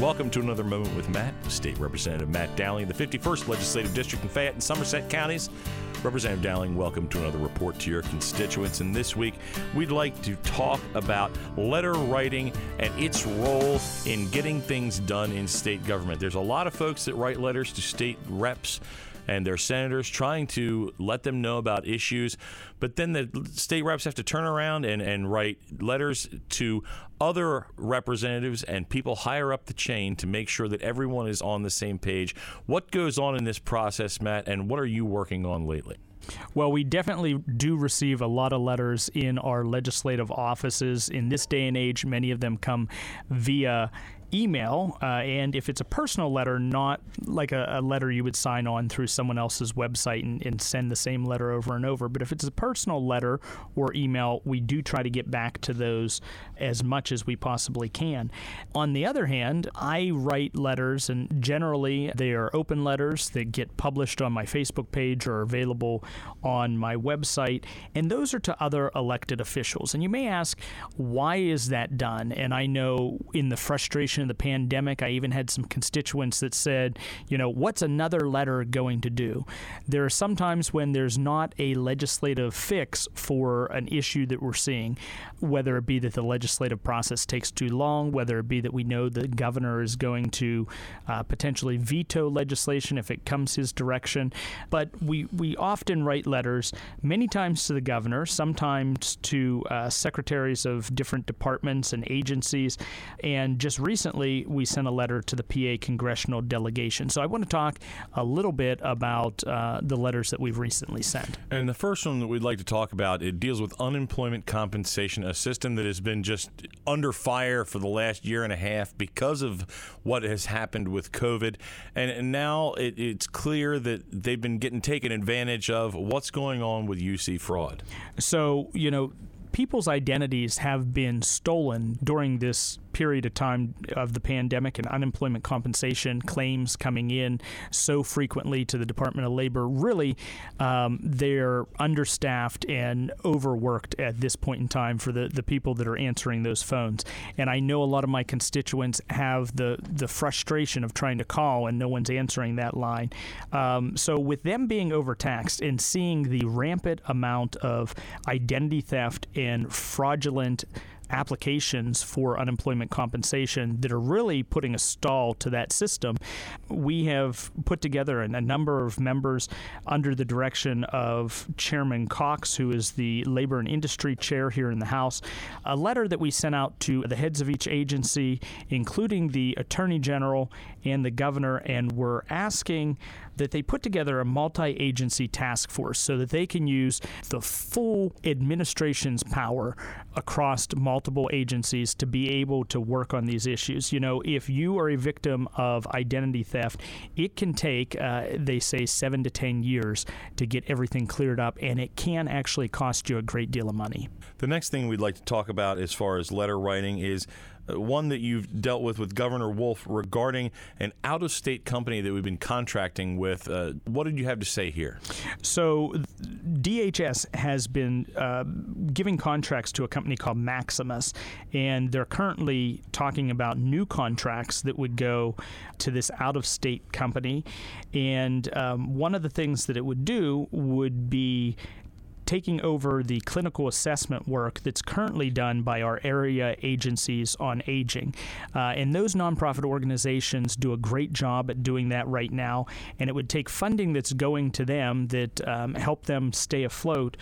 Welcome to another moment with Matt, State Representative Matt Dowling, the 51st Legislative District in Fayette and Somerset counties. Representative Dowling, welcome to another report to your constituents. And this week, we'd like to talk about letter writing and its role in getting things done in state government. There's a lot of folks that write letters to state reps and their senators trying to let them know about issues. But then the state reps have to turn around and, and write letters to other representatives and people higher up the chain to make sure that everyone is on the same page. What goes on in this process, Matt, and what are you working on lately? Well, we definitely do receive a lot of letters in our legislative offices. In this day and age, many of them come via email, uh, and if it's a personal letter, not like a, a, letter you would sign on through someone else's website and, and, send the same letter over and over, but if it's a personal letter or email, we do try to get back to those as much as we possibly can. On the other hand, I write letters, and generally they are open letters that get published on my Facebook page or available on my website, and those are to other elected officials. And you may ask, why is that done? And I know in the frustration of the pandemic. I even had some constituents that said, you know, what's another letter going to do? There are sometimes when there's not a legislative fix for an issue that we're seeing, whether it be that the legislative process takes too long, whether it be that we know the governor is going to uh, potentially veto legislation if it comes his direction. But we, we often write letters, many times to the governor, sometimes to uh, secretaries of different departments and agencies. And just recently, recently we sent a letter to the PA congressional delegation. So I want to talk a little bit about uh, the letters that we've recently sent. And the first one that we'd like to talk about it deals with unemployment compensation, a system that has been just under fire for the last year and a half because of what has happened with COVID. And, and now it, it's clear that they've been getting taken advantage of. What's going on with UC fraud? So you know people's identities have been stolen during this period of time of the pandemic and unemployment compensation claims coming in so frequently to the Department of Labor, really um, they're understaffed and overworked at this point in time for the, the people that are answering those phones. And I know a lot of my constituents have the, the frustration of trying to call and no one's answering that line. Um, so, with them being overtaxed and seeing the rampant amount of identity theft and fraudulent applications for unemployment compensation that are really putting a stall to that system. We have put together a, number of members under the direction of Chairman Cox, who is the Labor and Industry Chair here in the House, a letter that we sent out to the heads of each agency, including the Attorney General and the Governor, and we're asking that they put together a multi agency task force so that they can use the full administration's power across multiple agencies to be able to work on these issues. You know, if you are a victim of identity theft, it can take, uh, they say, seven to 10 years to get everything cleared up, and it can actually cost you a great deal of money. The next thing we'd like to talk about as far as letter writing is one that you've dealt with with Governor Wolf regarding an out of state company that we've been contracting with. Uh, what did you have to say here? So, DHS has been uh, giving contracts to a company called Maximus, and they're currently talking about new contracts that would go to this out of state company. And um, one of the things that it would do would be taking over the clinical assessment work that's currently done by our area agencies on aging. Uh, and those nonprofit organizations do a great job at doing that right now. And it would take funding that's going to them that um, help them stay afloat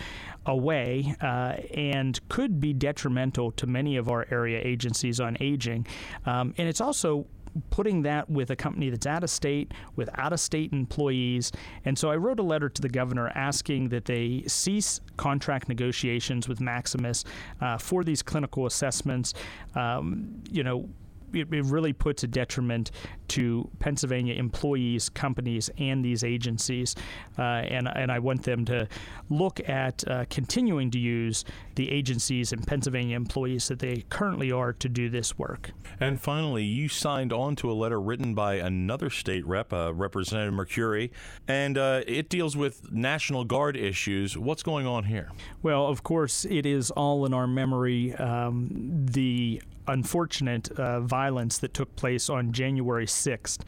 away uh, and could be detrimental to many of our area agencies on aging. Um, and it's also putting that with a company that's out of state, with out of state employees. And so I wrote a letter to the governor asking that they cease contract negotiations with Maximus uh, for these clinical assessments. Um, you know, it, it, really puts a detriment to Pennsylvania employees, companies, and these agencies. Uh, and, and I want them to look at uh, continuing to use the agencies and Pennsylvania employees that they currently are to do this work. And finally, you signed on to a letter written by another state rep, uh, Representative Mercuri, and uh, it deals with National Guard issues. What's going on here? Well, of course, it is all in our memory. Um, the unfortunate uh, violence that took place on January 6th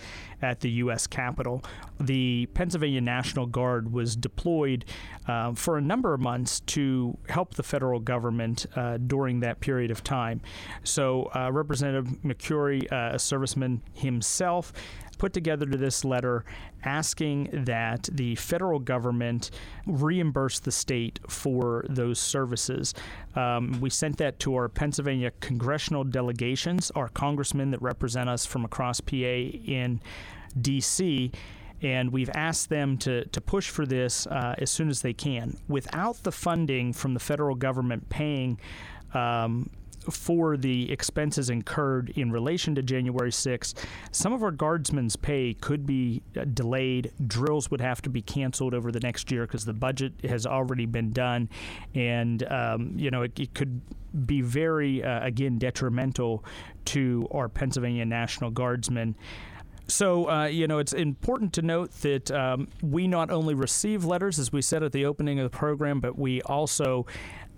at the U.S. Capitol. The Pennsylvania National Guard was deployed uh, for a number of months to help the federal government uh, during that period of time. So, uh, Representative Mercuri, uh, a serviceman himself, put together to this letter asking that the federal government reimburse the state for those services. Um, we sent that to our Pennsylvania congressional delegations, our congressmen that represent us from across PA in D.C and we've asked them to, to push for this uh, as soon as they can. Without the funding from the federal government paying um, for the expenses incurred in relation to January 6th, some of our guardsmen's pay could be uh, delayed. Drills would have to be canceled over the next year because the budget has already been done. And, um, you know, it, it, could be very, uh, again, detrimental to our Pennsylvania National Guardsmen. So, uh, you know, it's important to note that um, we not only receive letters, as we said at the opening of the program, but we also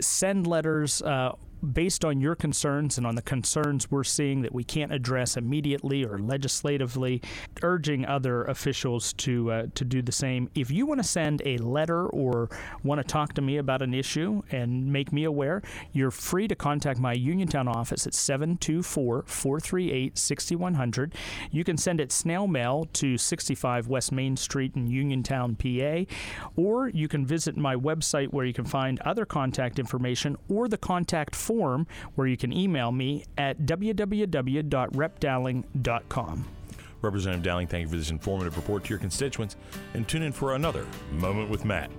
send letters uh, based on your concerns and on the concerns we're seeing that we can't address immediately or legislatively, urging other officials to uh, to do the same. If you want to send a letter or want to talk to me about an issue and make me aware, you're free to contact my Uniontown office at 724-438-6100. You can send it snail mail to 65 West Main Street in Uniontown, PA, or you can visit my website where you can find other contact information or the contact form form where you can email me at www.repdowling.com. Representative Dowling, thank you for this informative report to your constituents, and tune in for another Moment with Matt.